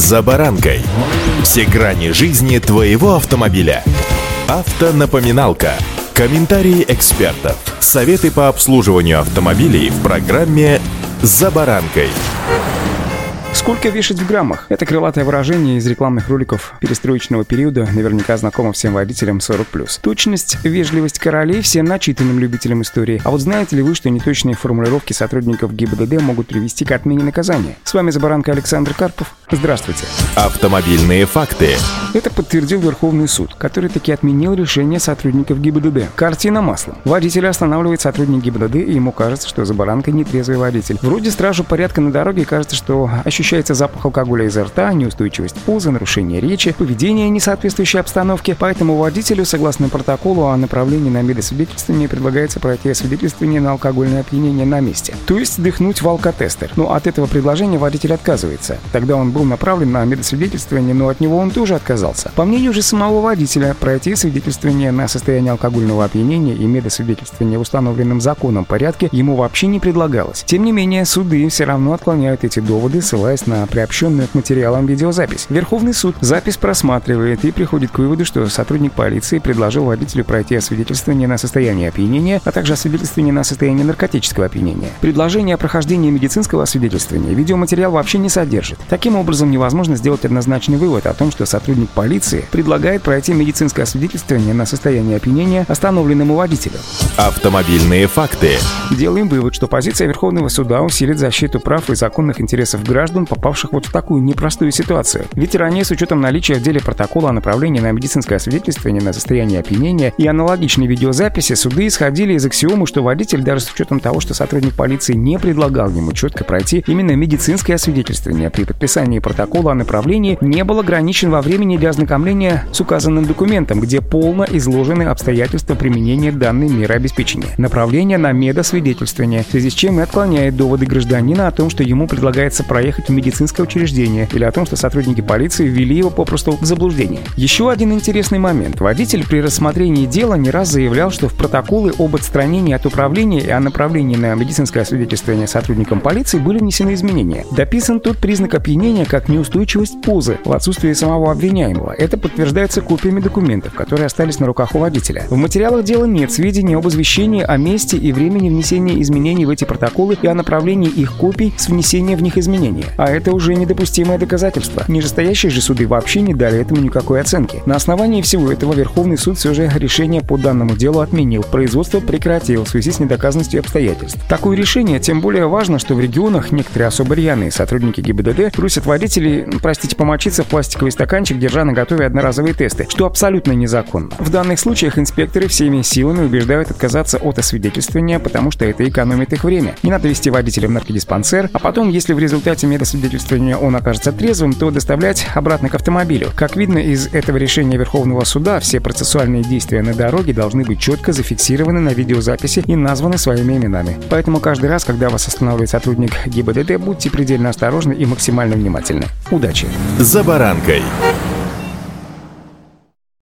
«За баранкой». Все грани жизни твоего автомобиля. Автонапоминалка. Комментарии экспертов. Советы по обслуживанию автомобилей в программе «За баранкой». Сколько вешать в граммах? Это крылатое выражение из рекламных роликов перестроечного периода, наверняка знакомо всем водителям 40+. Точность, вежливость королей всем начитанным любителям истории. А вот знаете ли вы, что неточные формулировки сотрудников ГИБДД могут привести к отмене наказания? С вами Забаранка Александр Карпов. Здравствуйте. Автомобильные факты. Это подтвердил Верховный суд, который таки отменил решение сотрудников ГИБДД. Картина маслом. Водителя останавливает сотрудник ГИБДД, и ему кажется, что Забаранка нетрезвый водитель. Вроде стражу порядка на дороге кажется, что ощущается запах алкоголя изо рта, неустойчивость пуза, нарушение речи, поведение, не соответствующее обстановке. Поэтому водителю, согласно протоколу о направлении на медосвидетельствование, предлагается пройти освидетельствование на алкогольное опьянение на месте. То есть дыхнуть в алкотестер. Но от этого предложения водитель отказывается. Тогда он был направлен на медосвидетельствование, но от него он тоже отказался. По мнению же самого водителя, пройти свидетельствование на состояние алкогольного опьянения и медосвидетельствование в установленном законом порядке ему вообще не предлагалось. Тем не менее, суды все равно отклоняют эти доводы, ссылаясь на приобщенную к материалам видеозапись. Верховный суд запись просматривает и приходит к выводу, что сотрудник полиции предложил водителю пройти освидетельствование на состояние опьянения, а также освидетельствование на состояние наркотического опьянения. Предложение о прохождении медицинского освидетельствования видеоматериал вообще не содержит. Таким образом, невозможно сделать однозначный вывод о том, что сотрудник полиции предлагает пройти медицинское освидетельствование на состояние опьянения остановленному водителю. Автомобильные факты. Делаем вывод, что позиция Верховного суда усилит защиту прав и законных интересов граждан, попавших вот в такую непростую ситуацию. Ведь ранее, с учетом наличия в деле протокола о направлении на медицинское освидетельствование на состояние опьянения и аналогичной видеозаписи, суды исходили из аксиомы, что водитель, даже с учетом того, что сотрудник полиции не предлагал ему четко пройти именно медицинское освидетельствование при подписании протокола о направлении, не был ограничен во времени для ознакомления с указанным документом, где полно изложены обстоятельства применения данной меры обеспечения. Направление на медосвидетельствование, в связи с чем и отклоняет доводы гражданина о том, что ему предлагается проехать в медицинское учреждение или о том, что сотрудники полиции ввели его попросту в заблуждение. Еще один интересный момент. Водитель при рассмотрении дела не раз заявлял, что в протоколы об отстранении от управления и о направлении на медицинское освидетельствование сотрудникам полиции были внесены изменения. Дописан тут признак опьянения как неустойчивость позы в отсутствии самого обвиняемого. Это подтверждается копиями документов, которые остались на руках у водителя. В материалах дела нет сведений об извещении о месте и времени внесения изменений в эти протоколы и о направлении их копий с внесением в них изменения а это уже недопустимое доказательство. Нижестоящие же суды вообще не дали этому никакой оценки. На основании всего этого Верховный суд все же решение по данному делу отменил, производство прекратил в связи с недоказанностью обстоятельств. Такое решение тем более важно, что в регионах некоторые особо рьяные сотрудники ГИБДД просят водителей, простите, помочиться в пластиковый стаканчик, держа на готове одноразовые тесты, что абсолютно незаконно. В данных случаях инспекторы всеми силами убеждают отказаться от освидетельствования, потому что это экономит их время. Не надо вести водителя в наркодиспансер, а потом, если в результате медосвидетельствования свидетельствования он окажется трезвым, то доставлять обратно к автомобилю. Как видно из этого решения Верховного суда, все процессуальные действия на дороге должны быть четко зафиксированы на видеозаписи и названы своими именами. Поэтому каждый раз, когда вас останавливает сотрудник ГИБДД, будьте предельно осторожны и максимально внимательны. Удачи! За баранкой!